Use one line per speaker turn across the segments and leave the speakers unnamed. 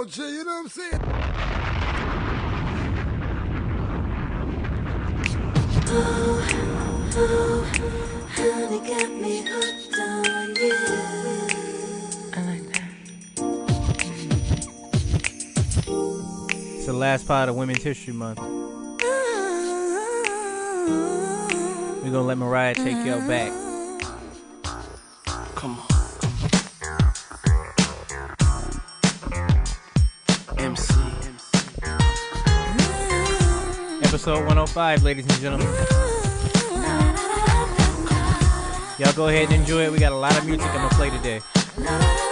out, G. You know what I'm saying?
Oh, oh, honey got me hooked on you.
It's the last part of Women's History Month. We're gonna let Mariah take y'all back.
Come on.
episode 105, ladies and gentlemen. Y'all go ahead and enjoy it. We got a lot of music I'm
going to play today.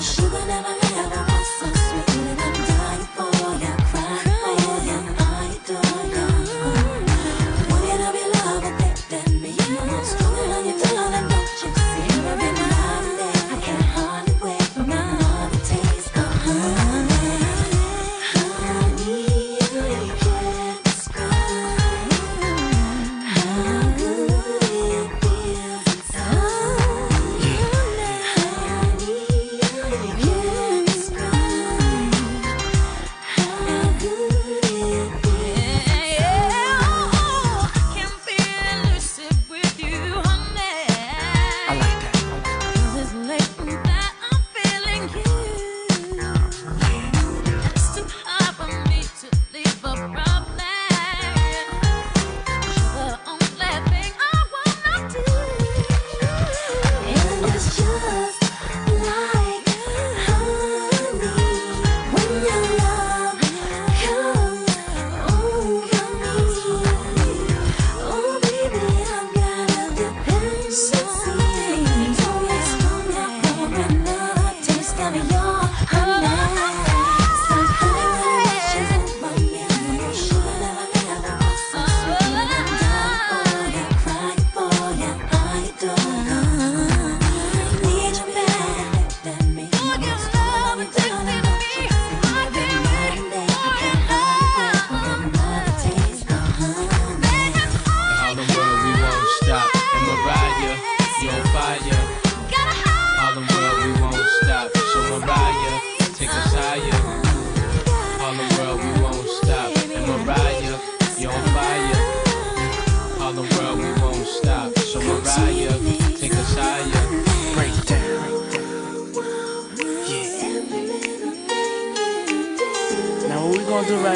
sugar never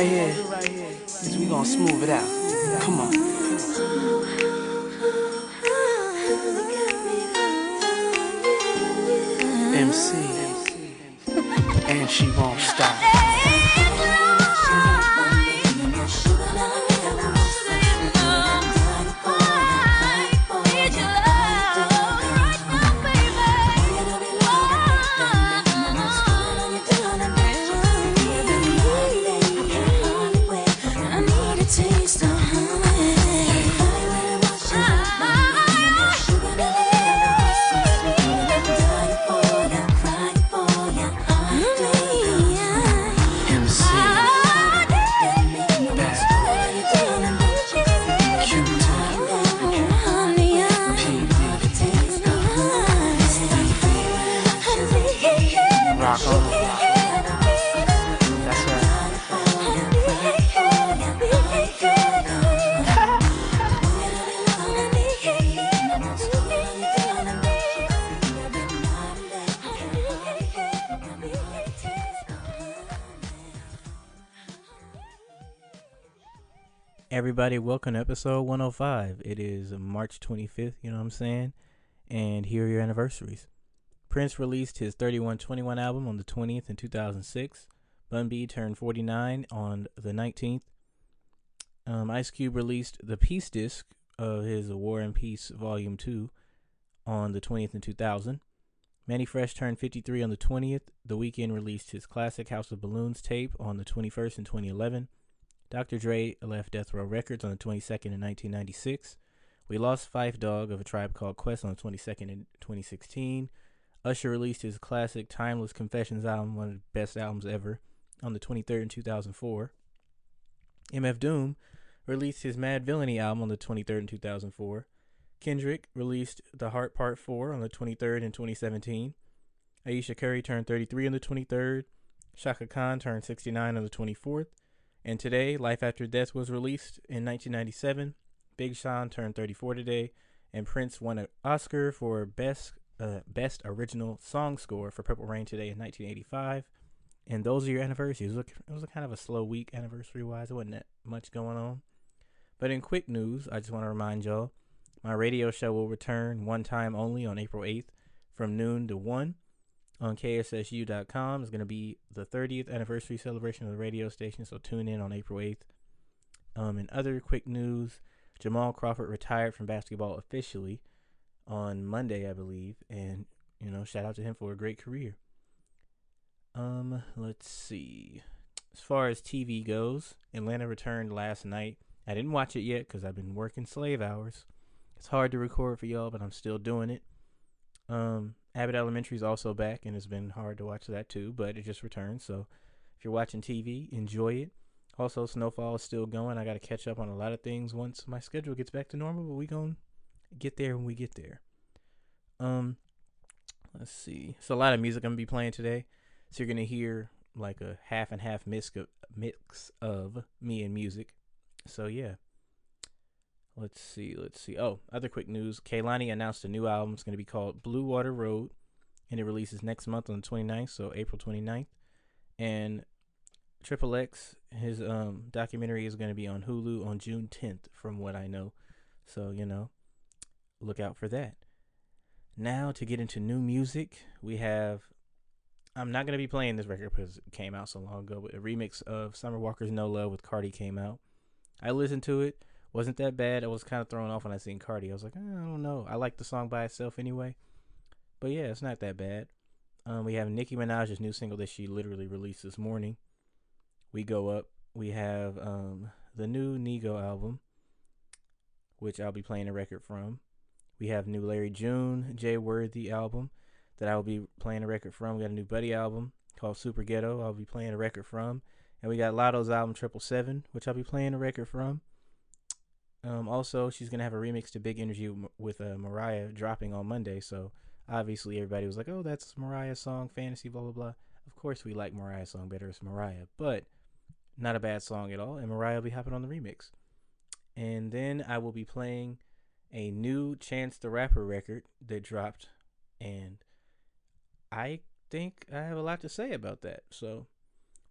right here is we gonna smooth it out. Come on.
Everybody, welcome to episode 105. It is March 25th, you know what I'm saying? And here are your anniversaries. Prince released his 3121 album on the 20th in 2006. Bun B turned 49 on the 19th. Um, Ice Cube released the Peace disc of his War and Peace Volume 2 on the 20th in 2000. Mannie Fresh turned 53 on the 20th. The Weeknd released his classic House of Balloons tape on the 21st in 2011. Dr. Dre left Death Row Records on the 22nd in 1996. We lost Phife Dawg of a Tribe Called Quest on the 22nd in 2016. Usher released his classic Timeless Confessions album, one of the best albums ever, on the 23rd in 2004. MF Doom released his Madvillainy album on the 23rd in 2004. Kendrick released The Heart Part 4 on the 23rd in 2017. Ayesha Curry turned 33 on the 23rd. Chaka Khan turned 69 on the 24th. And today, Life After Death was released in 1997. Big Sean turned 34 today. And Prince won an Oscar for Best uh, Best Original Song Score for Purple Rain today in 1985. And those are your anniversaries. It was, a, it was a kind of a slow week anniversary wise. There wasn't that much going on. But in quick news, I just want to remind y'all my radio show will return one time only on April 8th from noon to 1 on KSSU.com. It's going to be the 30th anniversary celebration of the radio station, so tune in on April 8th. Um, in other quick news, Jamal Crawford retired from basketball officially on Monday, I believe, and you know, shout out to him for a great career. Um, let's see. As far as TV goes, Atlanta returned last night. I didn't watch it yet because I've been working slave hours. It's hard to record for y'all, but I'm still doing it. Um, Abbott Elementary is also back, and it's been hard to watch that too, but it just returned. So if you're watching TV, enjoy it. Also, Snowfall is still going. I got to catch up on a lot of things once my schedule gets back to normal, but we going to get there when we get there. Um, let's see. So a lot of music I'm going to be playing today. So you're going to hear like a half and half mix of, mix of me and music. So yeah. Let's see, let's see. Oh, other quick news. Kehlani announced a new album. It's going to be called Blue Water Road, and it releases next month on the 29th, so April 29th. And Triple X, his um documentary is going to be on Hulu on June 10th, from what I know. So, you know, look out for that. Now, to get into new music, we have. I'm not going to be playing this record because it came out so long ago, but a remix of Summer Walker's No Love with Cardi came out. I listened to it wasn't that bad. I was kind of thrown off when I seen Cardi. I was like, eh, I don't know. I like the song by itself anyway. But yeah, it's not that bad. Um, we have Nicki Minaj's new single that she literally released this morning. We go up. We have um, the new Nigo album, which I'll be playing a record from. We have new Larry June, Jay Worthy album that I will be playing a record from. We got a new Buddy album called Super Ghetto. I'll be playing a record from. And we got Latto's album Triple Seven, which I'll be playing a record from. Um, also, she's gonna have a remix to Big Energy with uh, Mariah dropping on Monday. So obviously, everybody was like, "Oh, that's Mariah's song, Fantasy." Blah blah blah. Of course, we like Mariah's song better. It's Mariah, but not a bad song at all. And Mariah will be hopping on the remix. And then I will be playing a new Chance the Rapper record that dropped, and I think I have a lot to say about that. So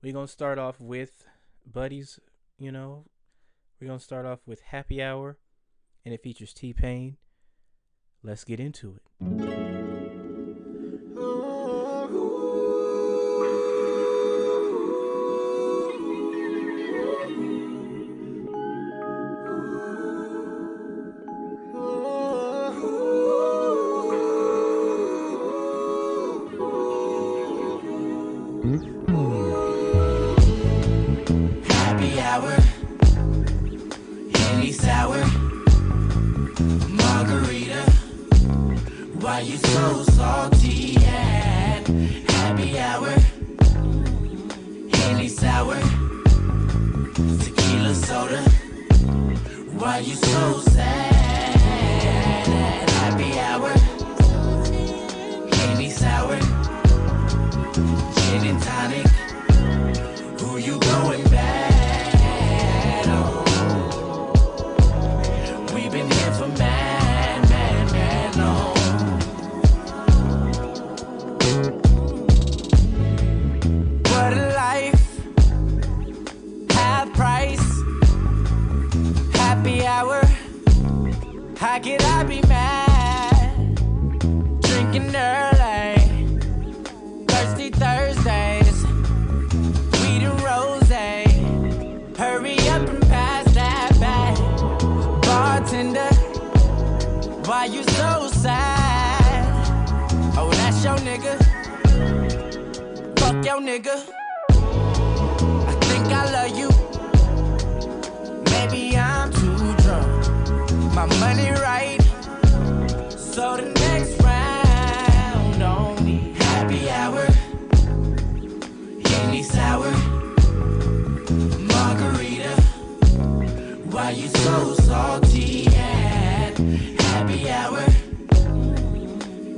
we're gonna start off with Buddy's, you know, we're going to start off with Happy Hour, and it features T Pain. Let's get into it.
Up and pass that back, bartender. Why you so sad? Oh, that's your nigga. Fuck your nigga. I think I love you. Maybe I'm too drunk. My money right. So the Why you so salty at happy hour?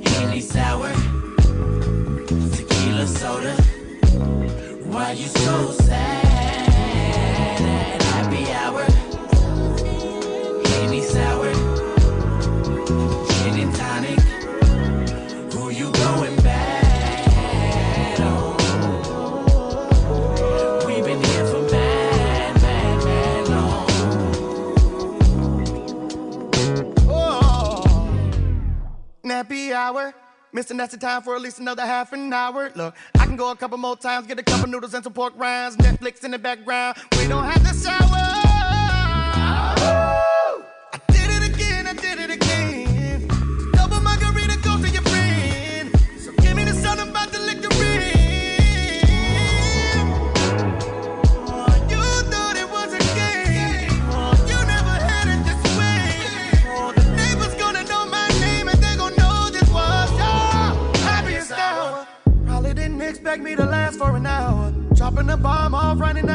Henny sour. Tequila soda. Why you so sad
Nappy hour. Missing that's the time for at least another half an hour. Look, I can go a couple more times, get a couple noodles and some pork rinds, Netflix in the background. We don't have to shower. Expect me to last for an hour. Dropping the bomb off, running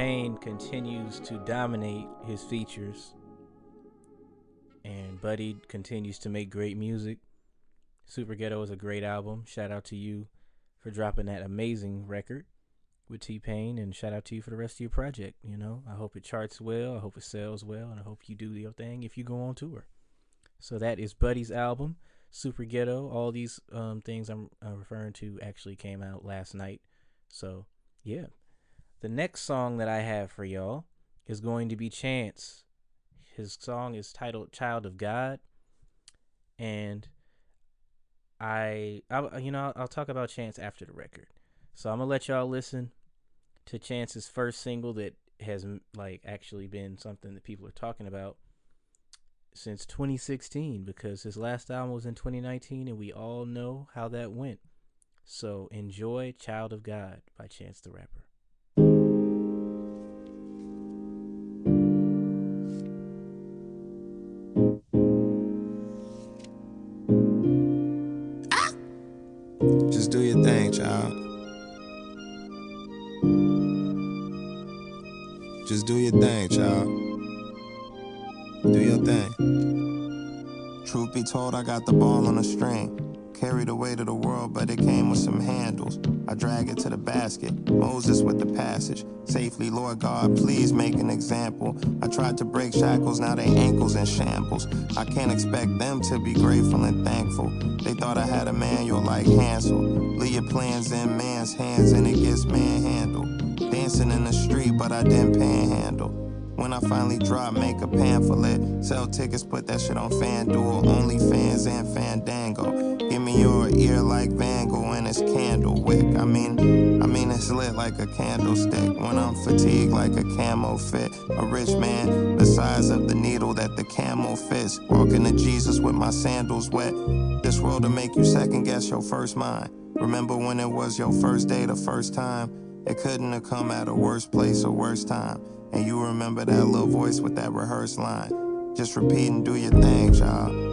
Pain continues to dominate his features, and Buddy continues to make great music. Super Ghetto is a great album. Shout out to you for dropping that amazing record with T Pain, and shout out to you for the rest of your project. You know, I hope it charts well, I hope it sells well, and I hope you do your thing if you go on tour. So that is Buddy's album, Super Ghetto. All these um, things I'm referring to actually came out last night. So yeah. The next song that I have for y'all is going to be Chance. His song is titled "Child of God," and I, I you know, I'll, talk about Chance after the record. So I'm gonna let y'all listen to Chance's first single that has like actually been something that people are talking about since 2016 because his last album was in 2019 and we all know how that went. So enjoy "Child of God" by Chance the Rapper.
Your thing, child. Do your thing. Truth be told, I got the ball on a string. Carried the weight of the world, but it came with some handles. I drag it to the basket. Moses with the passage. Safely, Lord God, please make an example. I tried to break shackles, now they ankles in shambles. I can't expect them to be grateful and thankful. They thought I had a manual like Hansel. Leave your plans in man's hands and it gets manhandled. Dancing in the street, but I didn't panhandle. When I finally drop, make a pamphlet. Sell tickets, put that shit on FanDuel, OnlyFans, and Fandango. Give me your ear like Van Gogh and it's candle wick. I mean, I mean it's lit like a candlestick. When I'm fatigued like a camo fit. A rich man, let's size of the needle that the camel fits. Walking to Jesus with my sandals wet. This world will make you second guess your first mind. Remember when it was your first day, the first time? It couldn't have come at a worse place or worse time. And you remember that little voice with that rehearsed line. Just repeat and do your thing, child.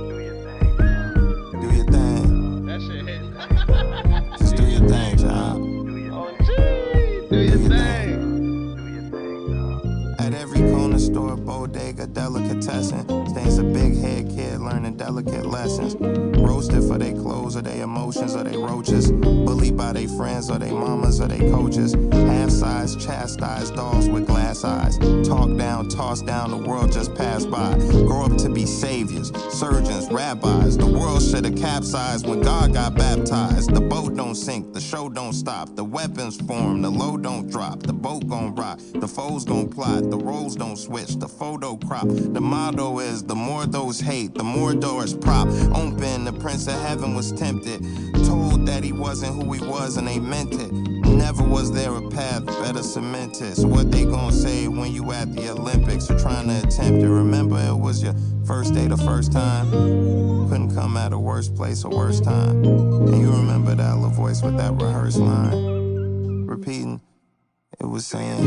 Store, bodega, delicatessen, stands a big head kid learning delicate lessons. Roasted for their clothes or their emotions or their roaches. Bullied by their friends or their mamas or their coaches. Half sized, chastised dolls with glass eyes. Talk down, toss down, the world just passed by. Grow up to be saviors, surgeons, rabbis. The world should have capsized when God got baptized. The boat don't sink, the show don't stop. The weapons form, the load don't drop. The boat gon' rock, the foes gon' plot. The roles don't switch, the photo crop. The motto is the more those hate, the more doors prop. Open, the prince of heaven was tempted. Told that he wasn't who he was and they meant it. Never was there a path better cemented. So what they gon' say when you at the Olympics or trying to attempt it? Remember it was your first day the first time? Couldn't come at a worse place or worse time. And you remember that little voice with that rehearsed line. Repeating, it was saying,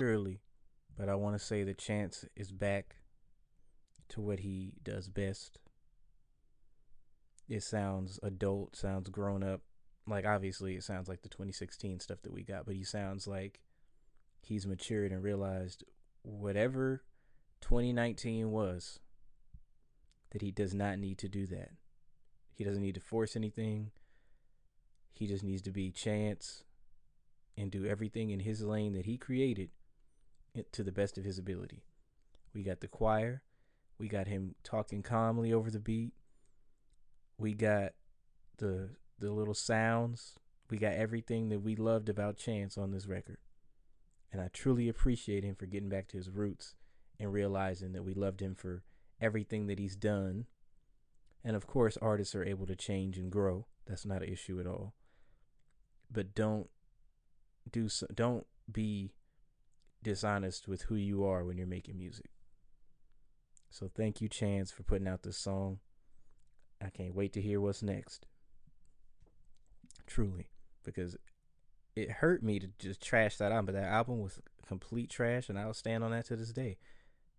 prematurely, but I want to say that Chance is back to what he does best. It sounds adult, sounds grown up. Like, obviously, it sounds like the 2016 stuff that we got, but he sounds like he's matured and realized whatever 2019 was, that he does not need to do that. He doesn't need to force anything. He just needs to be chance and do everything in his lane that he created to the best of his ability. We got the choir. We got him talking calmly over the beat. We got the the little sounds. We got everything that we loved about Chance on this record. And I truly appreciate him for getting back to his roots and realizing that we loved him for everything that he's done. And of course, artists are able to change and grow. That's not an issue at all. But don't do so, don't be dishonest with who you are when you're making music. So thank you, Chance, for putting out this song. I can't wait to hear what's next. Truly, because it hurt me to just trash that album, but that album was complete trash, and I'll stand on that to this day.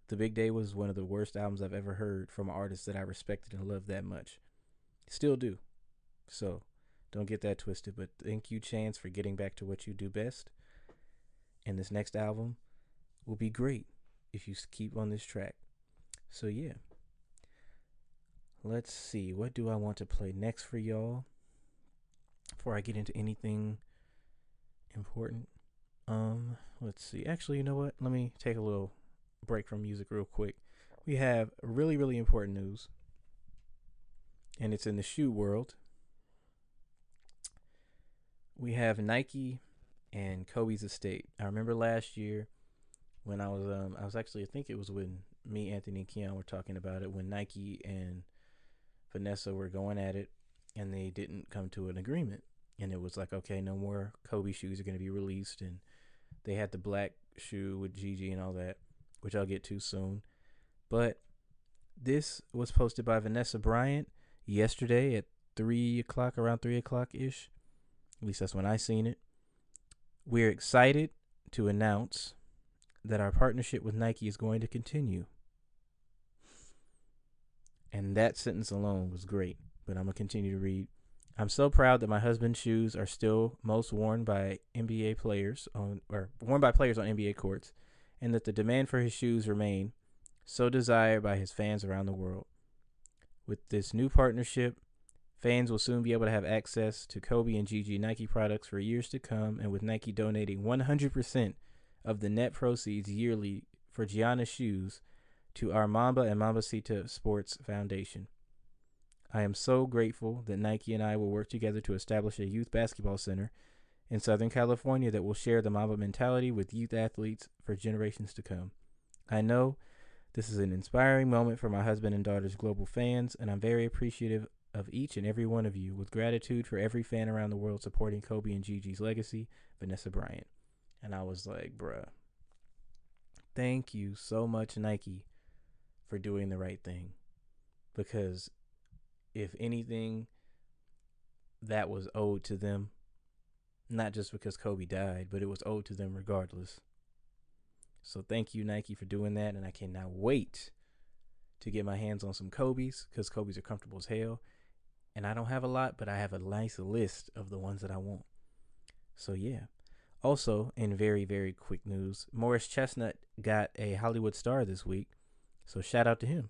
The Big Day was one of the worst albums I've ever heard from an artist that I respected and loved that much. Still do. So don't get that twisted. But thank you, Chance, for getting back to what you do best. And this next album will be great if you keep on this track. So yeah. Let's see. What do I want to play next for y'all? Before I get into anything important. Um, let's see. Actually, you know what? Let me take a little break from music real quick. We have really, really important news, and it's in the shoe world. We have Nike and Kobe's estate. I remember last year when I was, um, I was actually, I think it was when me, Anthony, and Keon were talking about it when Nike and Vanessa were going at it, and they didn't come to an agreement. And it was like, okay, no more Kobe shoes are going to be released, and they had the black shoe with Gigi and all that, which I'll get to soon. But this was posted by Vanessa Bryant yesterday at three o'clock, around three o'clock ish. At least that's when I seen it. We're excited to announce that our partnership with Nike is going to continue. And that sentence alone was great, but I'm going to continue to read. I'm so proud that my husband's shoes are still most worn by NBA players on or worn by players on NBA courts and that the demand for his shoes remain so desired by his fans around the world. With this new partnership, fans will soon be able to have access to Kobe and Gigi Nike products for years to come and with Nike donating 100% of the net proceeds yearly for Gianna's shoes to our Mamba and Mambacita Sports Foundation. I am so grateful that Nike and I will work together to establish a youth basketball center in Southern California that will share the Mamba mentality with youth athletes for generations to come. I know this is an inspiring moment for my husband and daughter's global fans, and I'm very appreciative of each and every one of you. With gratitude for every fan around the world supporting Kobe and Gigi's legacy, Vanessa Bryant. And I was like, bruh, thank you so much, Nike, for doing the right thing. Because if anything, that was owed to them. Not just because Kobe died, but it was owed to them regardless. So thank you, Nike, for doing that. And I cannot wait to get my hands on some Kobe's because Kobe's are comfortable as hell. And I don't have a lot, but I have a nice list of the ones that I want. So yeah. Also, in very, very quick news, Morris Chestnut got a Hollywood star this week. So shout out to him.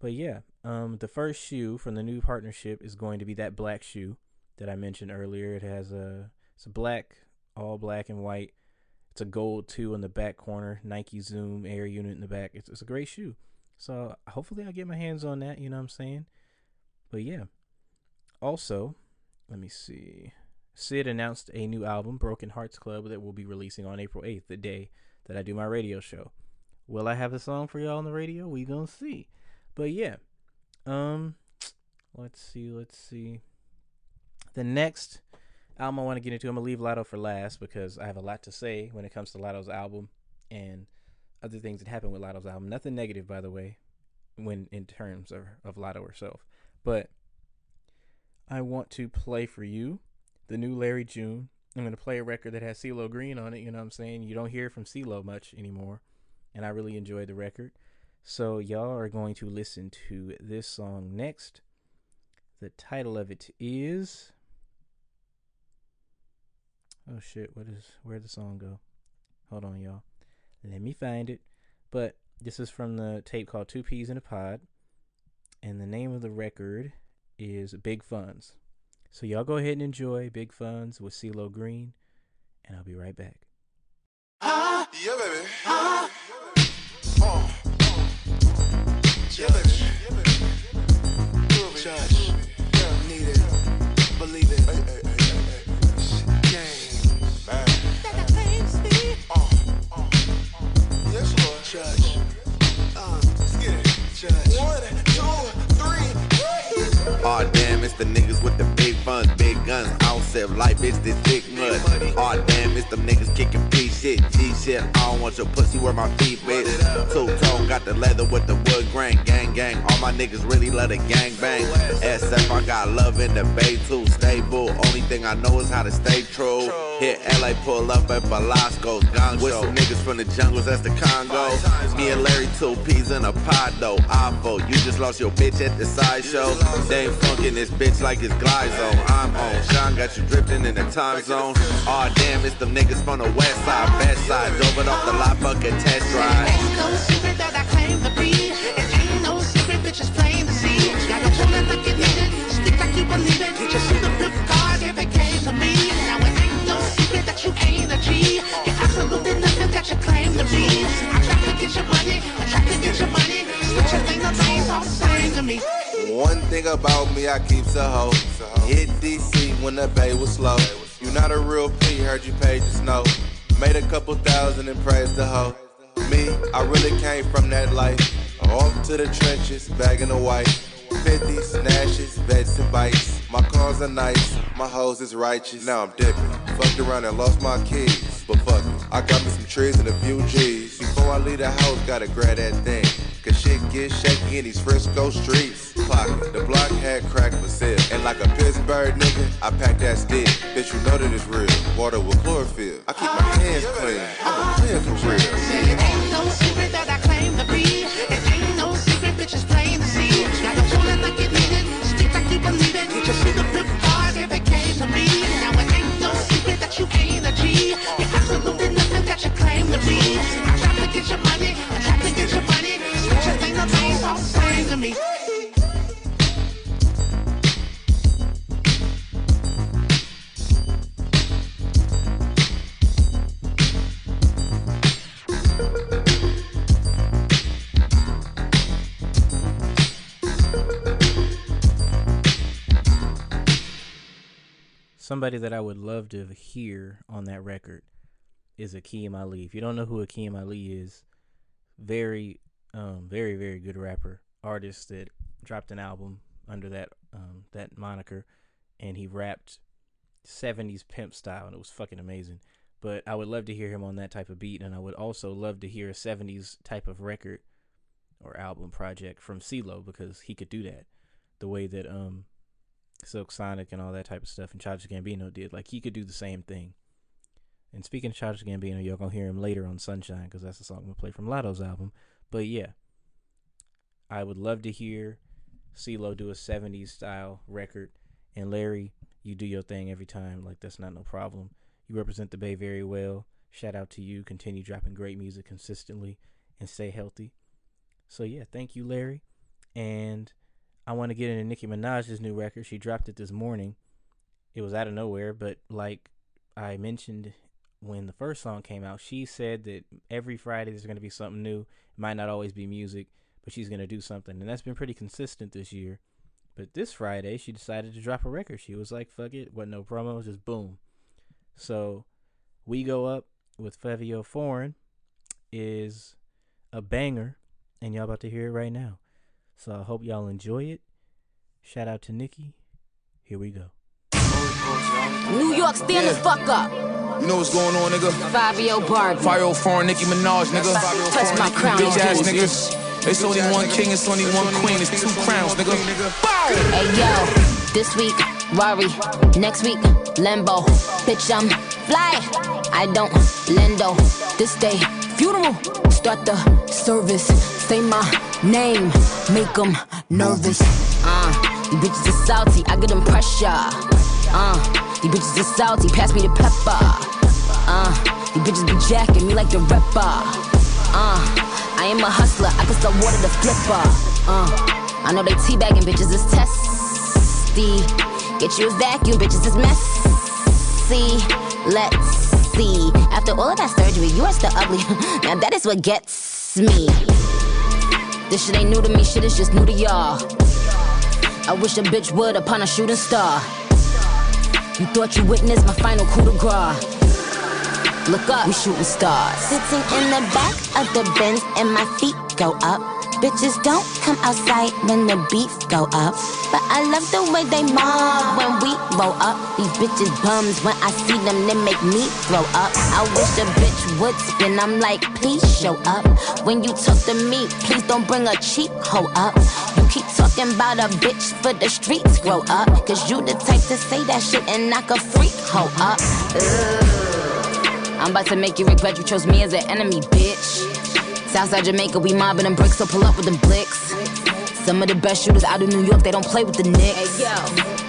But yeah, um, the first shoe from the new partnership is going to be that black shoe that I mentioned earlier. It has a it's a black, all black and white. It's a gold too in the back corner. Nike Zoom Air unit in the back. It's, it's a great shoe. So hopefully I'll get my hands on that. You know what I'm saying? But yeah. Also, let me see. Syd announced a new album, Broken Hearts Club, that will be releasing on April 8th, the day that I do my radio show. Will I have a song for y'all on the radio? We gonna see. But yeah. Um let's see, let's see. The next album I want to get into, I'm gonna leave Latto for last because I have a lot to say when it comes to Latto's album and other things that happen with Latto's album. Nothing negative, by the way, when in terms of, of Latto herself. But I want to play for you the new Larry June. I'm gonna play a record that has CeeLo Green on it. You know what I'm saying? You don't hear from CeeLo much anymore, and I really enjoy the record. So y'all are going to listen to this song next. The title of it is Oh shit, what is where'd the song go? Hold on, y'all. Let me find it. But this is from the tape called Two Peas in a Pod. And the name of the record is Big Funds. So y'all go ahead and enjoy Big Funds with CeeLo Green, and I'll be right back.
Yeah, baby. Uh, yeah, baby. Judge, need it, believe it. Hey, hey, hey, hey, hey. Gang, man. Uh, uh, yes, Lord. Judge, Judge. One, two, three.
Aw damn, it's the niggas with the big funds, big guns. Sell life, bitch, this big mud. Aw damn, it's them niggas kicking P shit, shit. I don't want your pussy where my feet, bitch. Two tone, got the leather with the wood grain, gang gang. All my niggas really love the gang bang. SF, I got love in the bay too, stable. Only thing I know is how to stay true. Hit LA, pull up at Velasco's Gong With some niggas from the jungles, that's the Congo. Me and Larry, two peas in a pod though. Oppo, you just lost your bitch at the sideshow. They ain't funkin' this bitch like it's Glide Zone. I'm on. Sean got you drifting in the time zone. Aw damn, it's them niggas from the west side, best side drove off the lot fucking test drive.
Ain't no secret that I claim to be. It ain't no secret, plain to see. Gotta like it, stick like you believe it. Just the flip card if it came to me. Now it ain't no secret that you ain't a G. You're absolutely nothing that you claim to be. I try to get your money, I try to get your money. Switch your the name's all the same to me. One
thing about me, I keeps a hoe. Hit DC when the bay was slow. You not a real P, heard you paid the snow. Made a couple thousand and praised the hoe. Me, I really came from that life. Off to the trenches, bagging the white. 50s, snatches, vets and bites. My cars are nice, my hoes is righteous. Now I'm dipping. Fucked around and lost my keys. But fuck it, I got me some trees and a few G's. Before I leave the house, gotta grab that thing. Cause shit get shaky in these Frisco streets. Clock the block had crack for sale. And like a Pittsburgh nigga, I pack that stick. Bitch, you know that it's real. Water with chlorophyll. I keep my hands clean. I'm a for real.
Ain't no secret that I
Somebody that I would love to hear on that record is Akeem Ali. If you don't know who Akeem Ali is, very, um, very, very good rapper, artist that dropped an album under that um, that moniker, and he rapped 70s pimp style, and it was fucking amazing. But I would love to hear him on that type of beat, and I would also love to hear a 70s type of record or album project from CeeLo because he could do that the way that um Silk Sonic and all that type of stuff and Childish Gambino did. Like he could do the same thing. And speaking of Childish Gambino, y'all gonna hear him later on Sunshine because that's the song I'm gonna play from Latto's album. But yeah, I would love to hear CeeLo do a 70s style record. And Larry, you do your thing every time. Like that's not no problem. You represent the Bay very well. Shout out to you. Continue dropping great music consistently and stay healthy. So yeah, thank you, Larry. And I want to get into Nicki Minaj's new record. She dropped it this morning. It was out of nowhere, but like I mentioned when the first song came out, she said that every Friday there's going to be something new. It might not always be music, but she's going to do something. And that's been pretty consistent this year. But this Friday, she decided to drop a record. She was like, fuck it. Wasn't no promos, just boom. So, We Go Up with Fivio Foreign is a banger. And y'all about to hear it right now. So I hope y'all enjoy it. Shout out to Nicki. Here we go.
New York, stand the fuck up.
You know what's going on, nigga?
Fivio Barbie.
Fivio Foreign Nicki Minaj, nigga.
Touch my crown,
Bitch ass niggas. It's only one king, it's only one queen, it's two crowns, nigga.
Hey yo, this week, Rari. Next week, Lambo. Bitch, I'm fly. I don't lendo. This day, funeral. Start the service. Say my name. Make them nervous. Uh, you bitches are salty. I get them pressure. Uh, you bitches are salty. Pass me the pepper. Uh, you bitches be jacking me like the rapper. Uh, I am a hustler. I can sell water to flipper. Uh, I know they teabagging bitches is testy. Get you a vacuum, bitches is messy. Let's see. After all of that surgery, you are still ugly. now that is what gets me. This shit ain't new to me, shit is just new to y'all. I wish a bitch would upon a shooting star. You thought you witnessed my final coup de grace. Look up, we shooting stars.
Sitting in the back of the Benz and my feet go up. Bitches don't come outside when the beef go up. But I love the way they mob when we roll up. These bitches bums when I see them, they make me throw up. I wish a bitch would spin. I'm like, please show up. When you talk to me, please don't bring a cheap hoe up. You keep talking about a bitch for the streets, grow up. Cause you the type to say that shit and knock a freak hoe up.
I'm about to make you regret you chose me as an enemy, bitch. Southside Jamaica, we mobbing them bricks, so pull up with them blicks. Some of the best shooters out of New York, they don't play with the Knicks.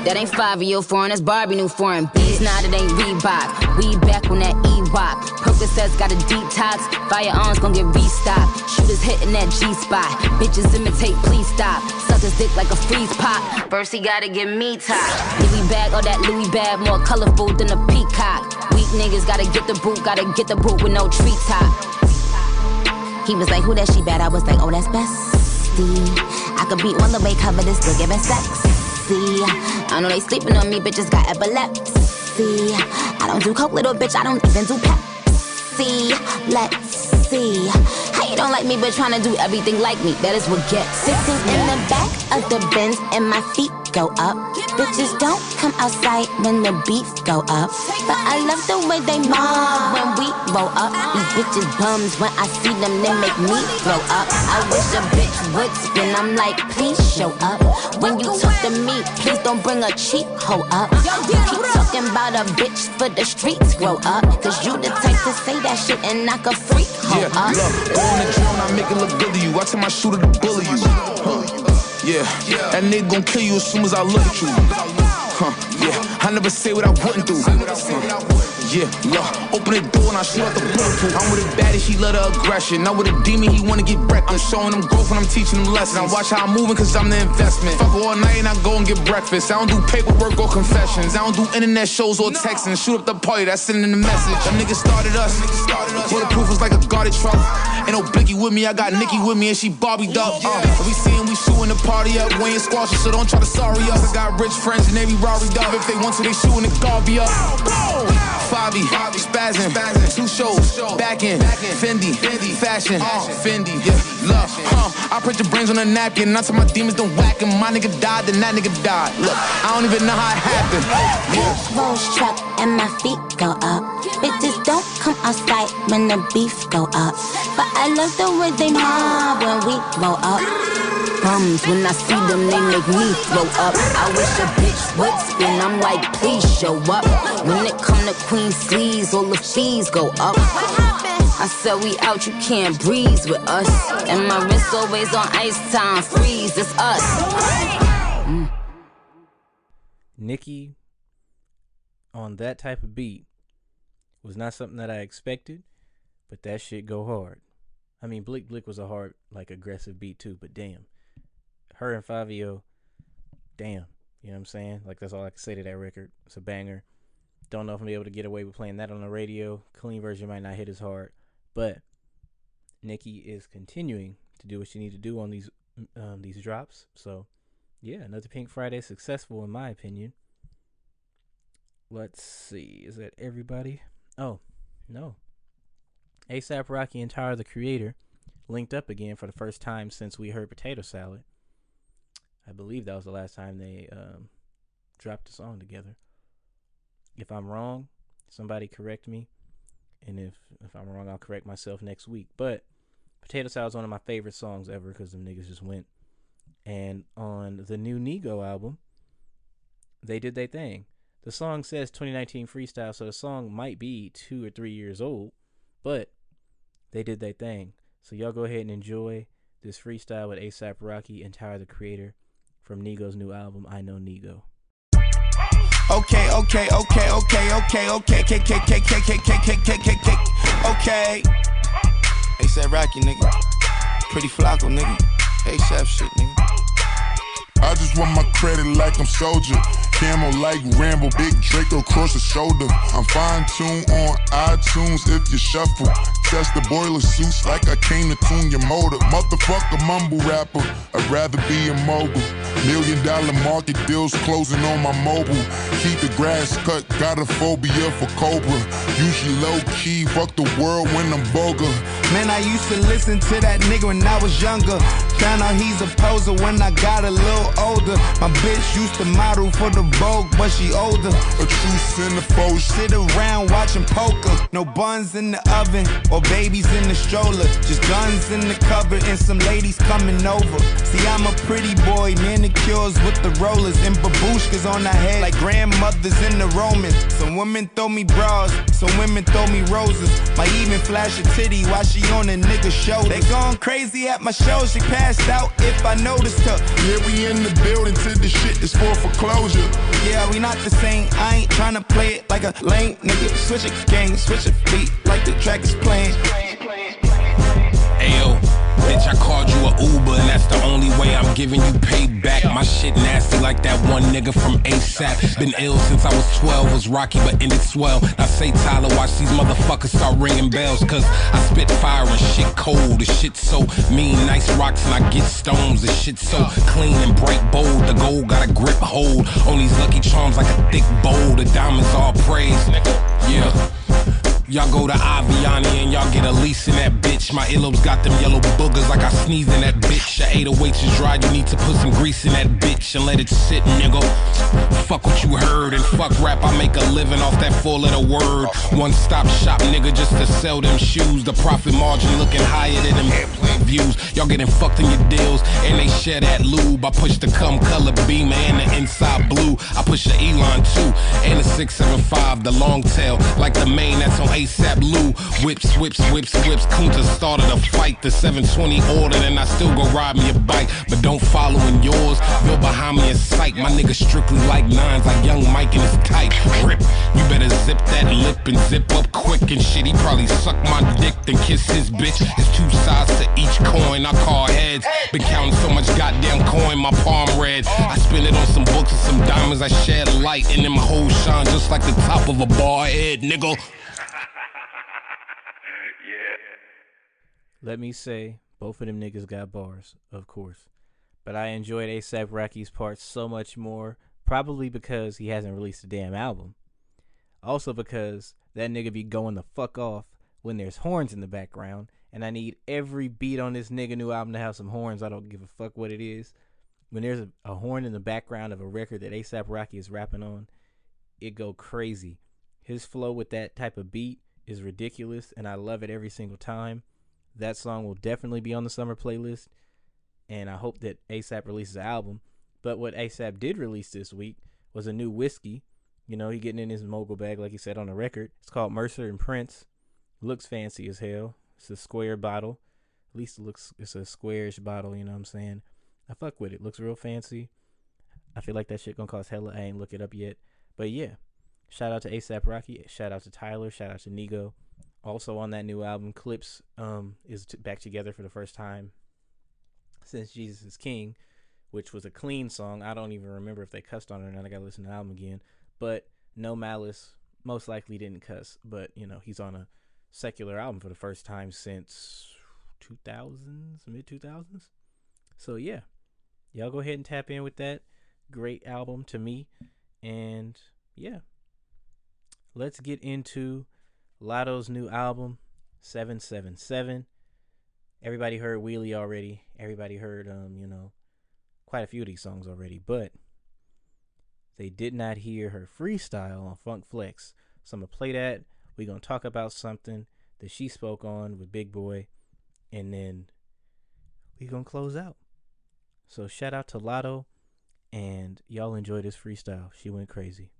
That ain't five year foreign, that's Barbie new foreign. Beats now that ain't Reebok. We back on that E-Rock. Percocets got a detox. Firearms gon' get restocked. Shooters hitting that G spot. Bitches imitate, please stop. Suckers dick like a freeze pop. First he gotta get me top. Louis bag, all that Louis bag, more colorful than a peacock. Weak niggas gotta get the boot, gotta get the boot with no treetop.
He was like, who that she bad? I was like, oh, that's bestie.
I could beat one the way cover this still giving sexy. I know they sleeping on me, bitches got epilepsy. I don't do coke, little bitch, I don't even do Pepsi. Let's see. How you don't like me, but trying to do everything like me? That is what gets. Sitting in the back of the Benz and my feet go up. Bitches don't come outside when the beats go up. But I love the way they mob when we roll up. These bitches bums when I see them, they make me grow up. I wish a bitch would spin. I'm like, please show up. When you talk to me, please don't bring a cheap hoe up. You keep talking about a bitch for the streets grow up. Cause you the type to say that shit and knock a freak hoe
Yeah,
up.
The drone, I make it look good to you. I tell my shooter to bully you. Huh. Yeah, that nigga gon' kill you as soon as I look at you. Huh, yeah, I never say what I wouldn't do. Huh. Yeah, look, open the door and I shoot out the bulletproof. I'm with a baddie, she love the aggression. Not with a demon, he wanna get wrecked. I'm showing him growth when I'm teaching him lessons. I watch how I'm moving cause I'm the investment. Fuck all night and I go and get breakfast. I don't do paperwork or confessions. I don't do internet shows or texting. Shoot up the party, that's sending the message. Them niggas started us. Bulletproof was like a guarded truck. Ain't no Blicky with me, I got Nicki with me and she Bobbied up. Uh, we seeing we shooting the party up. We ain't squashing, so don't try to sorry us. I got rich friends and they be Rory up. If they want to, they shooting the Garvey up. Fabi, spazzing, two shows, back in, Fendi, fashion, Fendi, yeah, love, huh? I print your brains on a napkin, I tell my demons don't whack him. My nigga died, then that nigga died. Look, I don't even know how it happened.
Pink Rolls truck and my feet go up. Bitches don't come outside when the beef go up. But I love the way they mob when we roll up. Bums, when I see them, they make me throw up. I wish a bitch would spin. I'm like, please show up. When it come to Queen sleeves, all the fees go up. I said we out, you can't breeze with us. And my wrist always on ice time, freeze, it's us. Mm.
Nicki on that type of beat was not something that I expected, but that shit go hard. I mean, Blick Blick was a hard, like aggressive beat too, but damn, her and Fivio, damn, you know what I'm saying? Like that's all I can say to that record. It's a banger. Don't know if I'm be able to get away with playing that on the radio. Clean version might not hit as hard, but Nicki is continuing to do what she need to do on these um, these drops. So yeah, another Pink Friday successful in my opinion. Let's see. Is that everybody? Oh, no. ASAP Rocky and Tyler the Creator linked up again for the first time since we heard Potato Salad. I believe that was the last time they um, dropped a song together. If I'm wrong, somebody correct me. And if if I'm wrong, I'll correct myself next week. But Potato Salad is one of my favorite songs ever because them niggas just went. And on the new Nigo album, they did their thing. The song says 2019 freestyle, so the song might be two or three years old, but they did their thing. So y'all go ahead and enjoy this freestyle with ASAP Rocky and Tyler the Creator from Nigo's new album, I Know Nigo.
Okay, okay, okay, okay, okay, okay, K, K, K, K, K, K, K, K, K, K, okay. ASAP Rocky, nigga. Pretty Flacko, nigga. ASAP shit, nigga.
I just want my credit like I'm soldier. Camo like Rambo, big Draco across the shoulder. I'm fine tuned on iTunes if you shuffle. Test the boiler suits like I came to tune your motor. Motherfucker mumble rapper, I'd rather be a mogul. Million dollar market deals closing on my mobile. Keep the grass cut, got a phobia for Cobra. Usually low key, fuck the world when I'm boga.
Man, I used to listen to that nigga when I was younger. Found out he's a poser when I got a little older. My bitch used to model for the Vogue, but she older.
A true centerfold.
Sit around watching poker. No buns in the oven or babies in the stroller. Just guns in the cupboard and some ladies coming over. See, I'm a pretty boy, manicures with the rollers and babushkas on the head like grandmothers in the Romans. Some women throw me bras, some women throw me roses. Might even flash a titty while she on a nigga shoulder. They gone crazy at my show, she passed out if I noticed her.
Yeah, we in the building till the shit is for foreclosure.
Yeah, we not the same. I ain't tryna play it like a lame nigga. Switch a game, switch a beat like the track is playing.
Bitch, I called you a Uber, and that's the only way I'm giving you payback. My shit nasty like that one nigga from ASAP. Been ill since I was 12, was rocky but ended swell. Now say Tyler, watch these motherfuckers start ringing bells, cause I spit fire and shit cold. The shit so mean, nice rocks and I get stones. The shit so clean and bright bold. The gold got a grip hold on these lucky charms like a thick bowl. The diamonds all praise. nigga. Yeah. Y'all go to Avianne and y'all get a lease in that bitch. My earlobes got them yellow boogers like I sneezed in that bitch. Your 808s is dry, you need to put some grease in that bitch and let it sit, nigga. Fuck what you heard and fuck rap. I make a living off that four letter word. One stop shop, nigga, just to sell them shoes. The profit margin looking higher than them airplane views. Y'all getting fucked in your deals and they share that lube. I push the cum color beamer and the inside blue. I push the Elon too and the 675, the long tail, like the main that's on ASAP Lou. Whips, whips, whips, whips. Kunta started a fight. The 720 ordered, and I still go ride me a bike. But don't follow in yours. Go behind me in sight. My nigga strictly like nines, like young Mike in his tight. Rip. You better zip that lip and zip up quick and shit. He probably suck my dick, then kiss his bitch. It's two sides to each coin. I call heads. Been counting so much goddamn coin, my palm red. I spend it on some books and some diamonds. I shed light, and them hoes shine just like the top of a bar head, nigga.
Let me say, both of them niggas got bars, of course. But I enjoyed ASAP Rocky's part so much more, probably because he hasn't released a damn album. Also because that nigga be going the fuck off when there's horns in the background, and I need every beat on this nigga new album to have some horns. I don't give a fuck what it is. When there's a, a horn in the background of a record that ASAP Rocky is rapping on, it go crazy. His flow with that type of beat is ridiculous, and I love it every single time. That song will definitely be on the summer playlist, and I hope that ASAP releases an album. But what ASAP did release this week was a new whiskey. You know, he getting in his mogul bag, like he said on the record. It's called Mercer and Prince. Looks fancy as hell. It's a square bottle. At least it looks it's a squarish bottle, you know what I'm saying? I fuck with it. Looks real fancy. I feel like that shit gonna cost hella. I ain't look it up yet. But yeah. Shout out to ASAP Rocky. Shout out to Tyler. Shout out to Nigo. Also on that new album, Clipse um is t- back together for the first time since Jesus is King, which was a clean song. I don't even remember if they cussed on it or not. I gotta listen to the album again. But No Malice most likely didn't cuss, but you know he's on a secular album for the first time since 2000s, mid 2000s. So yeah, y'all go ahead and tap in with that great album to me, and yeah, let's get into Latto's new album, 777. Everybody heard Wheelie already. Everybody heard um, you know, quite a few of these songs already, but they did not hear her freestyle on Funk Flex. So I'm gonna play that. We're gonna talk about something that she spoke on with Big Boy, and then we're gonna close out. So shout out to Latto, and y'all enjoy this freestyle. She went crazy.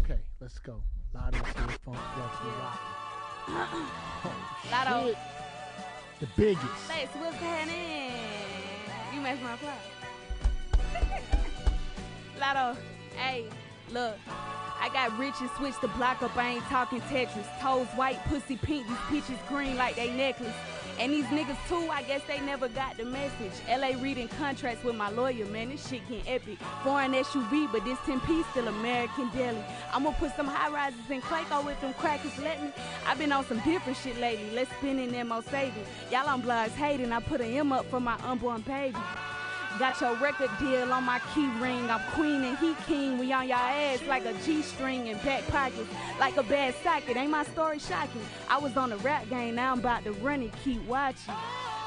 Okay, let's go. Latto Steel Funk Flex the Rock.
Latto.
Shit. The biggest.
Lex, what's happening? You messed my plot. Latto, hey, look. I got rich and switched the block up. I ain't talking Tetris. Toes white, pussy pink. These peaches green like they necklace. And these niggas too, I guess they never got the message. LA reading contracts with my lawyer, man. This shit getting epic. Foreign SUV, but this 10 piece still American deli. I'ma put some high rises in Clayco with them crackers. Let me. I've been on some different shit lately. Let's spin in them more savings. Y'all on blogs hating. I put an M up for my unborn baby. Got your record deal on my key ring. I'm queen and he king. We on y'all ass like a G string and back pockets. Like a bad socket. Ain't my story shocking? I was on the rap game, now I'm about to run it. Keep watching.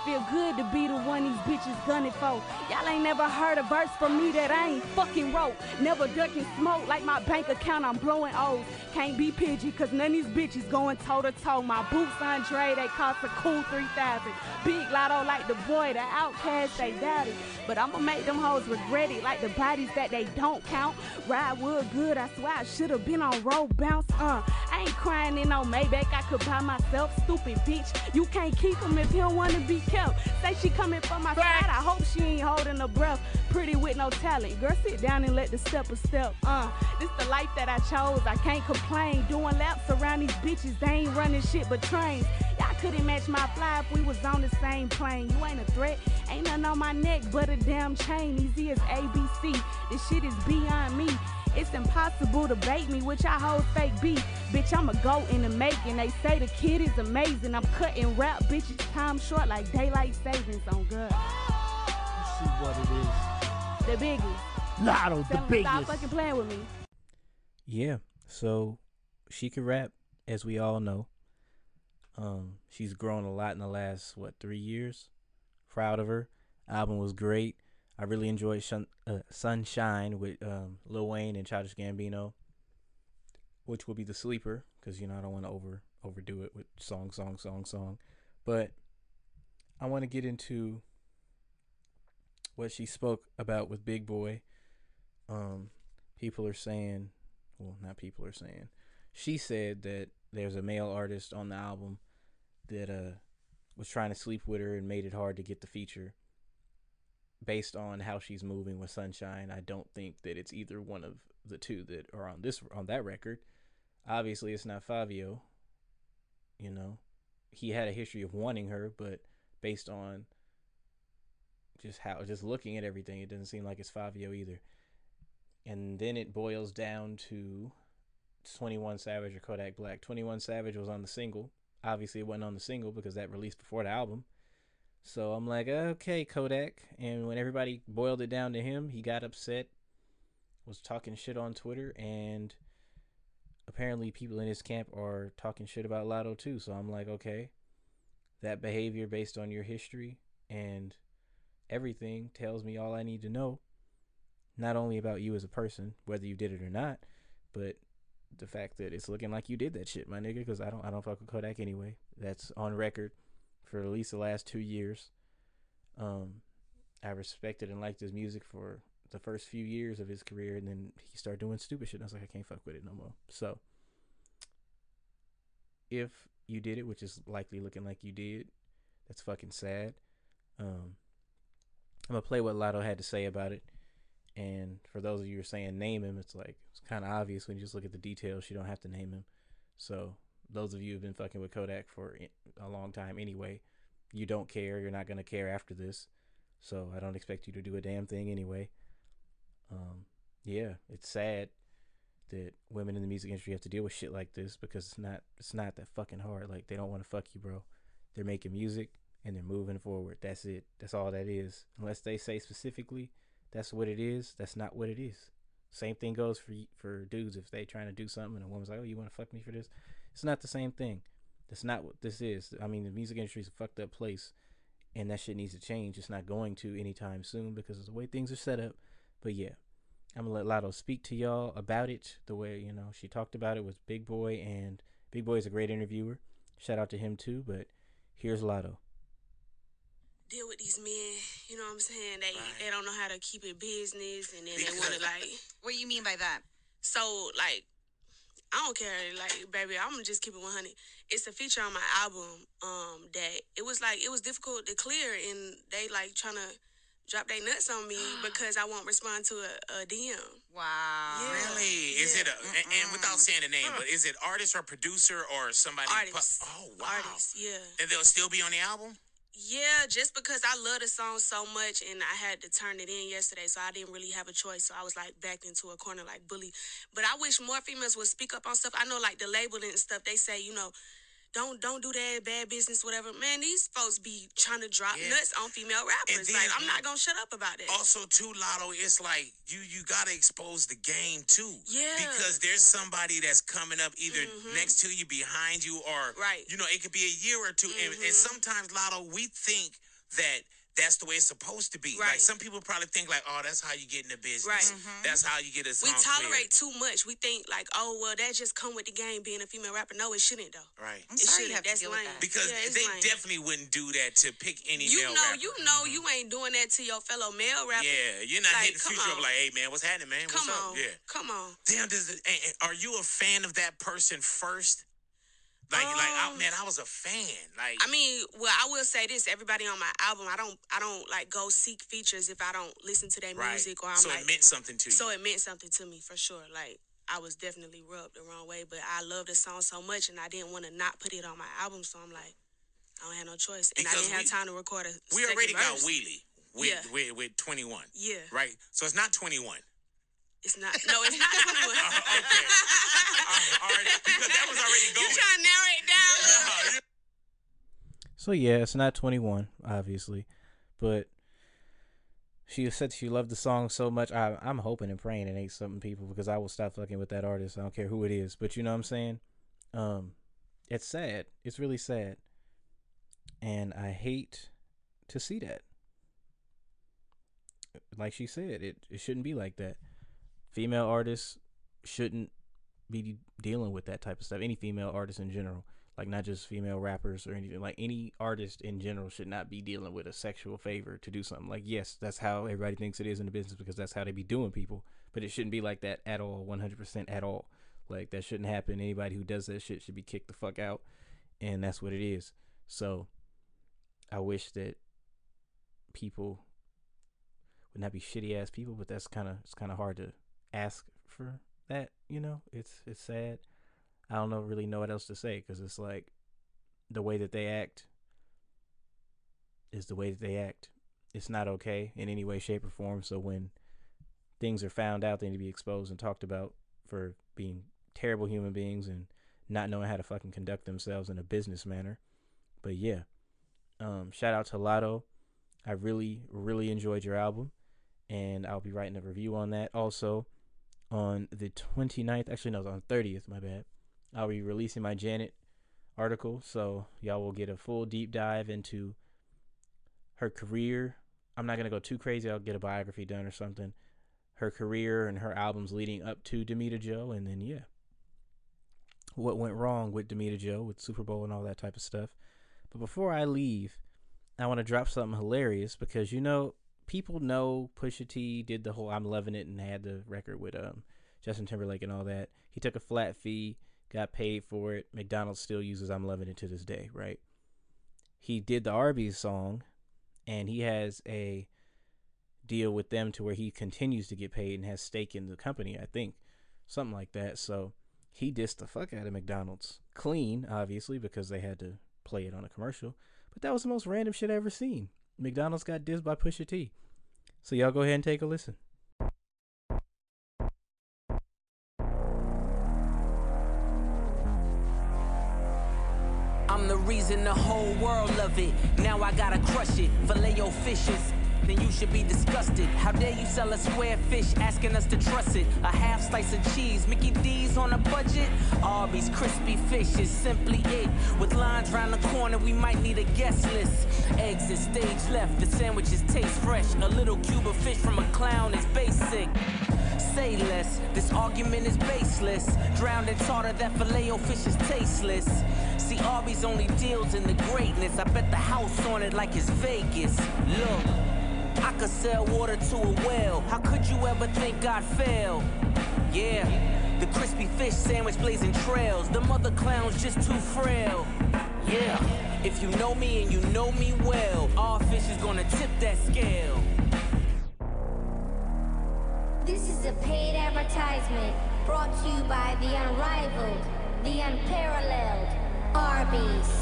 Feel good to be the one these bitches gunning for. Y'all ain't never heard a verse from me that I ain't fucking wrote. Never ducking smoke like my bank account, I'm blowing O's. Can't be pidgy, cause none of these bitches going toe to toe. My boots Andre, they cost a cool 3000 Big Latto like the boy, the outcast, they doubt it. But I'ma make them hoes regret it, like the bodies that they don't count. Ride wood good, I swear I should've been on road bounce. Uh, I ain't crying in no Maybach, I could buy myself. Stupid bitch, you can't keep him if he don't wanna be kept. Say she coming from my side, I hope she ain't holding her breath. Pretty with no talent, girl, sit down and let the step a step. Uh, this the life that I chose, I can't complain. Doing laps around these bitches, they ain't running shit but trains. Y'all couldn't match my fly if we was on the same plane. You ain't a threat, ain't nothing on my neck but a damn chain. Easy as ABC, this shit is beyond me. It's impossible to bait me, which I hold fake beef. Bitch, I'm a goat in the making. They say the kid is amazing. I'm cutting rap bitches time short like daylight savings on good.
See what it is.
The biggest.
Latto, the
Tell 'em Stop fucking playing with me.
Yeah. So she can rap, as we all know. Um, she's grown a lot in the last what three years. Proud of her. Album was great. I really enjoyed Shun- uh, Sunshine with um, Lil Wayne and Childish Gambino, which will be the sleeper because you know I don't want to over overdo it with song, song, song, song. But I want to get into what she spoke about with Big Boy. Um, people are saying, well, not people are saying. She said that there's a male artist on the album that uh was trying to sleep with her and made it hard to get the feature. Based on how she's moving with Sunshine, I don't think that it's either one of the two that are on this on that record. Obviously, it's not Fivio. You know, he had a history of wanting her, but based on just how just looking at everything, it doesn't seem like it's Fivio either. And then it boils down to 21 Savage or Kodak Black. 21 Savage was on the single. Obviously, it wasn't on the single because that released before the album. So I'm like, okay, Kodak. And when everybody boiled it down to him, he got upset, was talking shit on Twitter, and apparently people in his camp are talking shit about Latto too. So I'm like, okay, that behavior based on your history and everything tells me all I need to know. Not only about you as a person, whether you did it or not, but the fact that it's looking like you did that shit, my nigga. Because I don't, I don't fuck with Kodak anyway. That's on record for at least the last two years. Um, I respected and liked his music for the first few years of his career, and then he started doing stupid shit. And I was like, I can't fuck with it no more. So, if you did it, which is likely looking like you did, that's fucking sad. Um, I'm gonna play what Latto had to say about it. And for those of you who are saying name him, it's like it's kind of obvious when you just look at the details. You don't have to name him. So those of you who've been fucking with Kodak for a long time anyway, you don't care. You're not gonna care after this. So I don't expect you to do a damn thing anyway. Um, yeah, it's sad that women in the music industry have to deal with shit like this because it's not it's not that fucking hard. Like they don't want to fuck you, bro. They're making music and they're moving forward. That's it. That's all that is. Unless they say specifically that's what it is, that's not what it is. Same thing goes for for dudes if they trying to do something and a woman's like, "Oh, you want to fuck me for this?" It's not the same thing. That's not what this is. I mean, the music industry is a fucked up place, and that shit needs to change. It's not going to anytime soon because of the way things are set up. But yeah, I'm gonna let Latto speak to y'all about it. The way you know she talked about it with Big Boy, and Big Boy is a great interviewer. Shout out to him too. But here's Latto.
deal with these men. You know what I'm saying? They they don't know how to keep it business, and then they want to like.
What you mean by that?
So like, I don't care. Like, baby, I'm gonna just keep it 100. It's a feature on my album. Um, that it was like it was difficult to clear, and they like trying to drop their nuts on me because I won't respond to a, a DM.
Wow.
Really? Is it a and, and without saying the name, but is it artist or producer or somebody? pu- oh wow.
Artist, yeah.
And they'll still be on the album.
Yeah, just because I love the song so much and I had to turn it in yesterday, so I didn't really have a choice. So I was like backed into a corner like bully. But I wish more females would speak up on stuff. I know like the labeling and stuff, they say, you know, don't don't do that, bad business, whatever. Man, these folks be trying to drop
Yeah.
nuts on female rappers.
then-
like I'm not gonna shut up about it.
Also, too, Latto, it's like you you gotta expose the game too.
Yeah.
Because there's somebody that's coming up either mm-hmm. next to you, behind you, or
Right.
You know, it could be a year or 2 and, and mm-hmm. sometimes, Latto, we think that. That's the way it's supposed to be. Like
Right.
some people probably think like, oh, that's how you get in the business.
Right. Mhm.
That's how you get a
we
song
tolerate too much. We think like, oh well, that just come with the game being a female rapper. No, it shouldn't though.
cleared. Right.
it shouldn't. That's lame.
Because
Yeah,
they
lame.
definitely wouldn't do that to pick any
You
male
know,
rapper.
you know, you ain't doing that to your fellow male rapper.
Yeah, you're not
Like,
hitting
the
future up like, hey man, what's happening, man? What's
Come
up?
on.
Yeah.
Come on.
Damn, does it, and- and are you a fan of that person first? Like, like, oh,
Um,
man, I was a fan. Like,
I mean, well, I will say this: everybody on my album, I don't, I don't like go seek features if I don't listen to their
right.
music or I'm
so
like.
it meant something to you.
so it meant something to me for sure. Like I was definitely rubbed the wrong way, but I love the song so much, and I didn't want to not put it on my album. So I'm like, I don't have no choice, and I didn't have time to record a.
We already got. Wheelie with,
Yeah.
with with 21.
Yeah.
Right. So it's not 21.
It's not. No, it's not 21.
okay. all right. Because that was already going.
You trying to narrow it down?
So yeah, it's not 21, obviously, but she said she loved the song so much. I, I'm hoping and praying it ain't something people because I will stop fucking with that artist. I don't care who it is, but you know what I'm saying. Um, it's sad. It's really sad, and I hate to see that. Like she said, it it shouldn't be like that. Female artists shouldn't be dealing with that type of stuff. Any female artist in general, like not just female rappers or anything. Like any artist in general should not be dealing with a sexual favor to do something. Like yes, that's how everybody thinks it is in the business because that's how they be doing people. But it shouldn't be like that at all, one hundred percent at all. Like that shouldn't happen. Anybody who does that shit should be kicked the fuck out, and that's what it is. So, I wish that people would not be shitty ass people, but that's kind of it's kind of hard to ask for that. You know, it's it's sad. I don't know really know what else to say because it's like the way that they act is the way that they act. It's not okay in any way, shape, or form. So when things are found out, they need to be exposed and talked about for being terrible human beings and not knowing how to fucking conduct themselves in a business manner. But yeah, um, shout out to Latto. I really, really enjoyed your album, and I'll be writing a review on that. Also, on the 29th, actually, no, it's on 30th, my bad. I'll be releasing my Janet article, so y'all will get a full deep dive into her career. I'm not gonna go too crazy. I'll get a biography done or something. Her career and her albums leading up to Damita Jo, and then yeah, what went wrong with Damita Jo with Super Bowl and all that type of stuff. But before I leave, I want to drop something hilarious because you know people know Pusha T did the whole "I'm loving it" and had the record with um Justin Timberlake and all that. He took a flat fee, got paid for it. McDonald's still uses "I'm loving it" to this day, right? He did the Arby's song, and he has a deal with them to where he continues to get paid and has stake in the company. I think something like that. So he dissed the fuck out of McDonald's, clean, obviously, because they had to play it on a commercial. But that was the most random shit I ever seen. McDonald's got dissed by Pusha T. So y'all go ahead and take a listen.
I'm the reason the whole world love it. Now I gotta crush it. Filet fishes. Then you should be disgusted. How dare you sell a square fish, asking us to trust it? A half slice of cheese, Mickey D's on a budget. Arby's crispy fish is simply it. With lines round the corner, we might need a guest list. Eggs is stage left, the sandwiches taste fresh. A little cube of fish from a clown is basic. Say less, this argument is baseless. Drowned in tartar, that filet fish is tasteless. See, Arby's only deals in the greatness. I bet the house on it like it's Vegas. Look, I could sell water to a well. How could you ever think I'd fail? Yeah, the crispy fish sandwich blazing trails. The mother clown's just too frail. Yeah, if you know me and you know me well, all fish is gonna tip that scale.
This is a paid advertisement brought to you by the unrivaled, the unparalleled Arby's.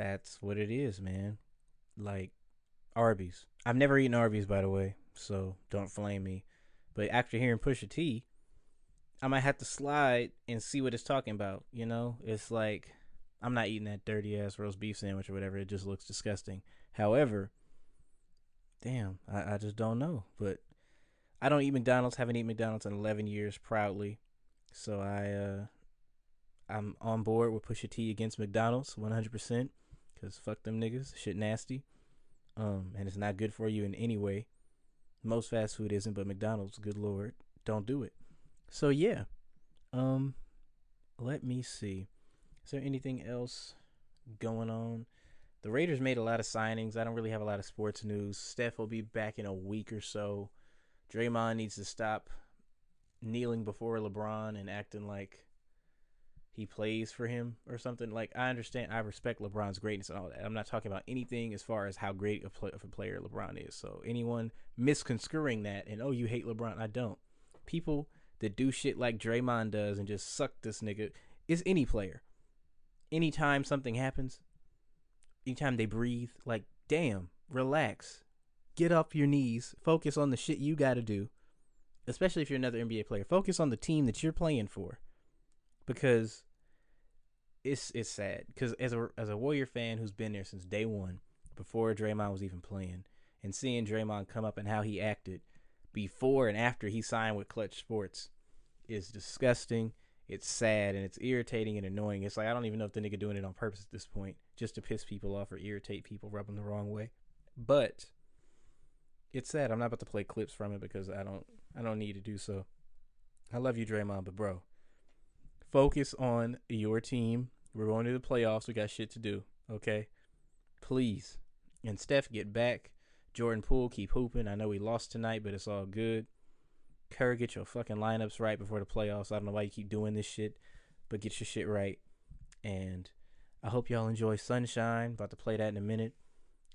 That's what it is, man. Like Arby's. I've never eaten Arby's by the way, so don't flame me. But after hearing Pusha T, I might have to slide and see what it's talking about, you know? It's like I'm not eating that dirty ass roast beef sandwich or whatever. It just looks disgusting. However, damn, I, I just don't know. But I don't eat McDonald's, haven't eaten McDonald's in eleven years proudly. So I uh I'm on board with Pusha T against McDonald's 100% because fuck them niggas. Shit nasty. Um, and it's not good for you in any way. Most fast food isn't, but McDonald's, good lord, don't do it. So yeah. Um, let me see. Is there anything else going on? The Raiders made a lot of signings. I don't really have a lot of sports news. Steph will be back in a week or so. Draymond needs to stop kneeling before LeBron and acting like he plays for him or something. Like I understand, I respect LeBron's greatness and all that. I'm not talking about anything as far as how great a play, of a player LeBron is. So anyone misconstruing that and oh you hate LeBron, I don't. People that do shit like Draymond does and just suck this nigga is any player. Anytime something happens, anytime they breathe, like damn, relax, get off your knees, focus on the shit you got to do. Especially if you're another NBA player, focus on the team that you're playing for because it's it's sad because as a as a Warrior fan who's been there since day one, before Draymond was even playing, and seeing Draymond come up and how he acted before and after he signed with Klutch Sports is disgusting. It's sad and it's irritating and annoying. It's like I don't even know if the nigga doing it on purpose at this point, just to piss people off or irritate people, rub them the wrong way. But it's sad. I'm not about to play clips from it because I don't I don't need to do so. I love you, Draymond, but bro, focus on your team. We're going to the playoffs. We got shit to do. Okay, please. And Steph, get back. Jordan Poole, keep hooping. I know we lost tonight, but it's all good. Kerr, get your fucking lineups right before the playoffs. I don't know why you keep doing this shit, but get your shit right. And I hope y'all enjoy Sunshine. About to play that in a minute.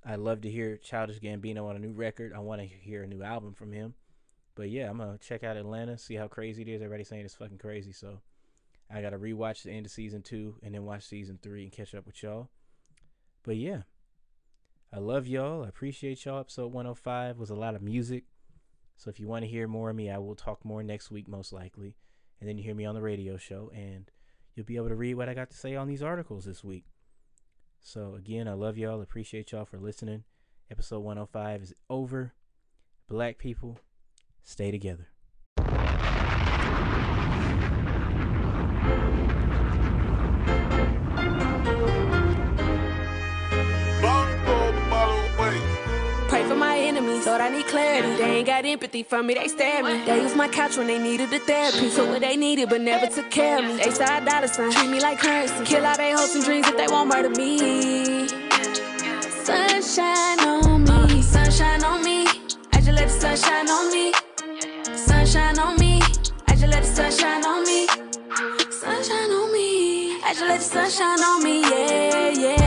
I love to hear Childish Gambino on a new record. I want to hear a new album from him. But yeah, I'm gonna check out Atlanta, see how crazy it is. Everybody's saying it's fucking crazy, so I gotta rewatch the end of season two and then watch season three and catch up with y'all. But yeah, I love y'all. I appreciate y'all. Episode 105 was a lot of music. So if you want to hear more of me, I will talk more next week, most likely. And then you hear me on the radio show, and you'll be able to read what I got to say on these articles this week. So again, I love y'all. Appreciate y'all for listening. Episode 105 is over. Black people, stay together.
Enemies, I need clarity. They ain't got empathy for me, they stare me. They use my couch when they needed the therapy. Took what they needed, but never took care of me. They side dollar sign, treat me like currency. Kill all they hopes and dreams if they won't murder me. Sunshine on me, sunshine on me. I just let the sunshine on me. Sunshine on me, I just let the sunshine on me. Sunshine on me, I just let the sunshine on me, yeah, yeah.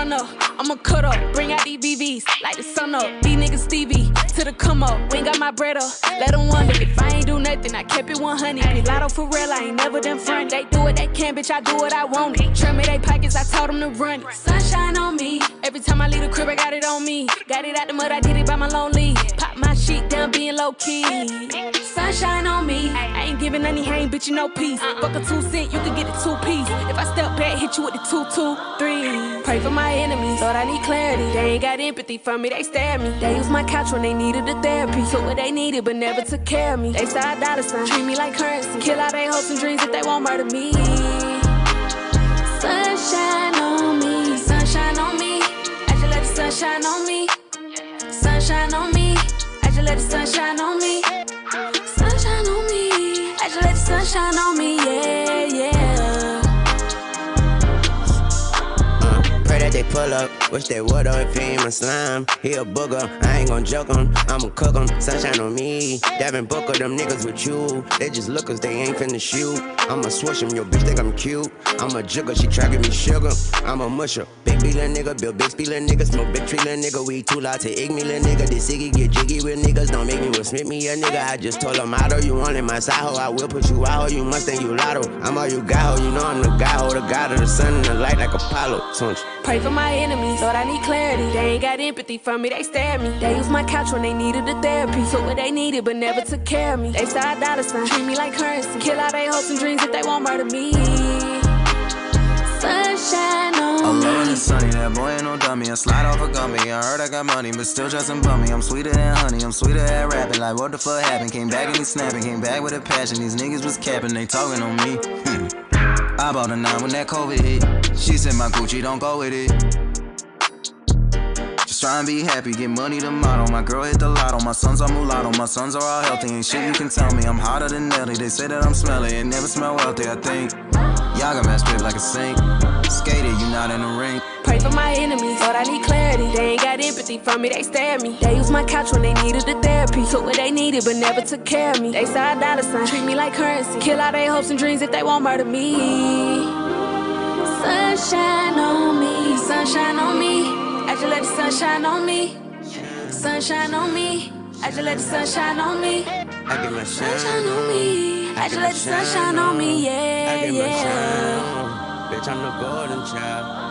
I'ma cut up, bring out these BVs, like the sun up. These niggas Stevie, to the come up. We ain't got my bread up. Let them wonder if I ain't do nothing. I kept it 100. Play lotto for real, I ain't never done front. They do what they can, bitch, I do what I want. Trim me they pockets, I told them to run. it. Sunshine on me. Every time I leave the crib, I got it on me. Got it out the mud, I did it by my lonely. Pop my shit down, being low key. Sunshine on me. I ain't giving any hang, bitch, you no peace. Uh-uh. Fuck a two cent, you can get a two piece. If I step back, hit you with the two, two, three. Pray for my enemies, Lord, I need clarity. They ain't got empathy for me, they stare at me. They use my couch when they needed the therapy. Took what they needed, but never took care of me. They side dollar sign, treat me like currency. Kill all they hopes and dreams if they won't murder me. Sunshine on me, sunshine on me. I just let the sunshine on me. Sunshine on me, let the sunshine on me. Sunshine on me, I just let the sunshine on me, yeah.
They pull up. Wish they would though if he ain't my slime. He a booger. I ain't gon' joke him. I'ma cook him. Sunshine on me. Devin Booker, them niggas with you. They just lookers, they ain't finna shoot. I'ma swish him. Your bitch think I'm cute. I'm a jigger. She try give me sugar. I'm a musher. Big B nigga. Build big little nigga. Smoke big tree nigga. We too loud to ig me little nigga. This Iggy get jiggy with niggas. Don't make me Smith me a nigga. I just told him out you want in my side hoe. I will put you out ho. You must think you lotto. I'm all you got ho. You know I'm the guy ho. The god of the sun and the light like Apollo. Tunch.
Pray for my enemies, Lord, I need clarity. They ain't got empathy for me, they stare at me. They use my couch when they needed the therapy. Took what they needed, but never took care of me. They side dollar sign, treat me like currency. Kill all they hopes and dreams if they won't murder me. Sunshine on
I'm low sunny, that boy ain't no dummy. I slide off a gummy. I heard I got money, but still dressing bummy. I'm sweeter than honey, I'm sweeter at rapping. Like, what the fuck happened? Came back and he snapping, came back with a passion. These niggas was capping, they talking on me. I bought a nine when that COVID hit. She said my Gucci don't go with it. Just try and be happy, get money to model. My girl hit the lotto, my sons are mulatto, my sons are all healthy. And shit, you can tell me I'm hotter than Nelly. They say that I'm smelly, it never smell wealthy, I think. Y'all got match paper like a sink. Skater, you not in the ring.
Pray for my enemies, thought I need clarity. They ain't got empathy for me, they stare at me. They use my couch when they needed the therapy. Took what they needed, but never took care of me. They saw a dollar sign, treat me like currency. Kill all their hopes and dreams if they won't murder me. Sunshine on me, sunshine on me. I just let the sunshine on me. Sunshine on me. I just let the sunshine on me.
I get my
Sunshine on me. I just let the sunshine on me. Yeah, yeah.
Bitch, I'm the golden child.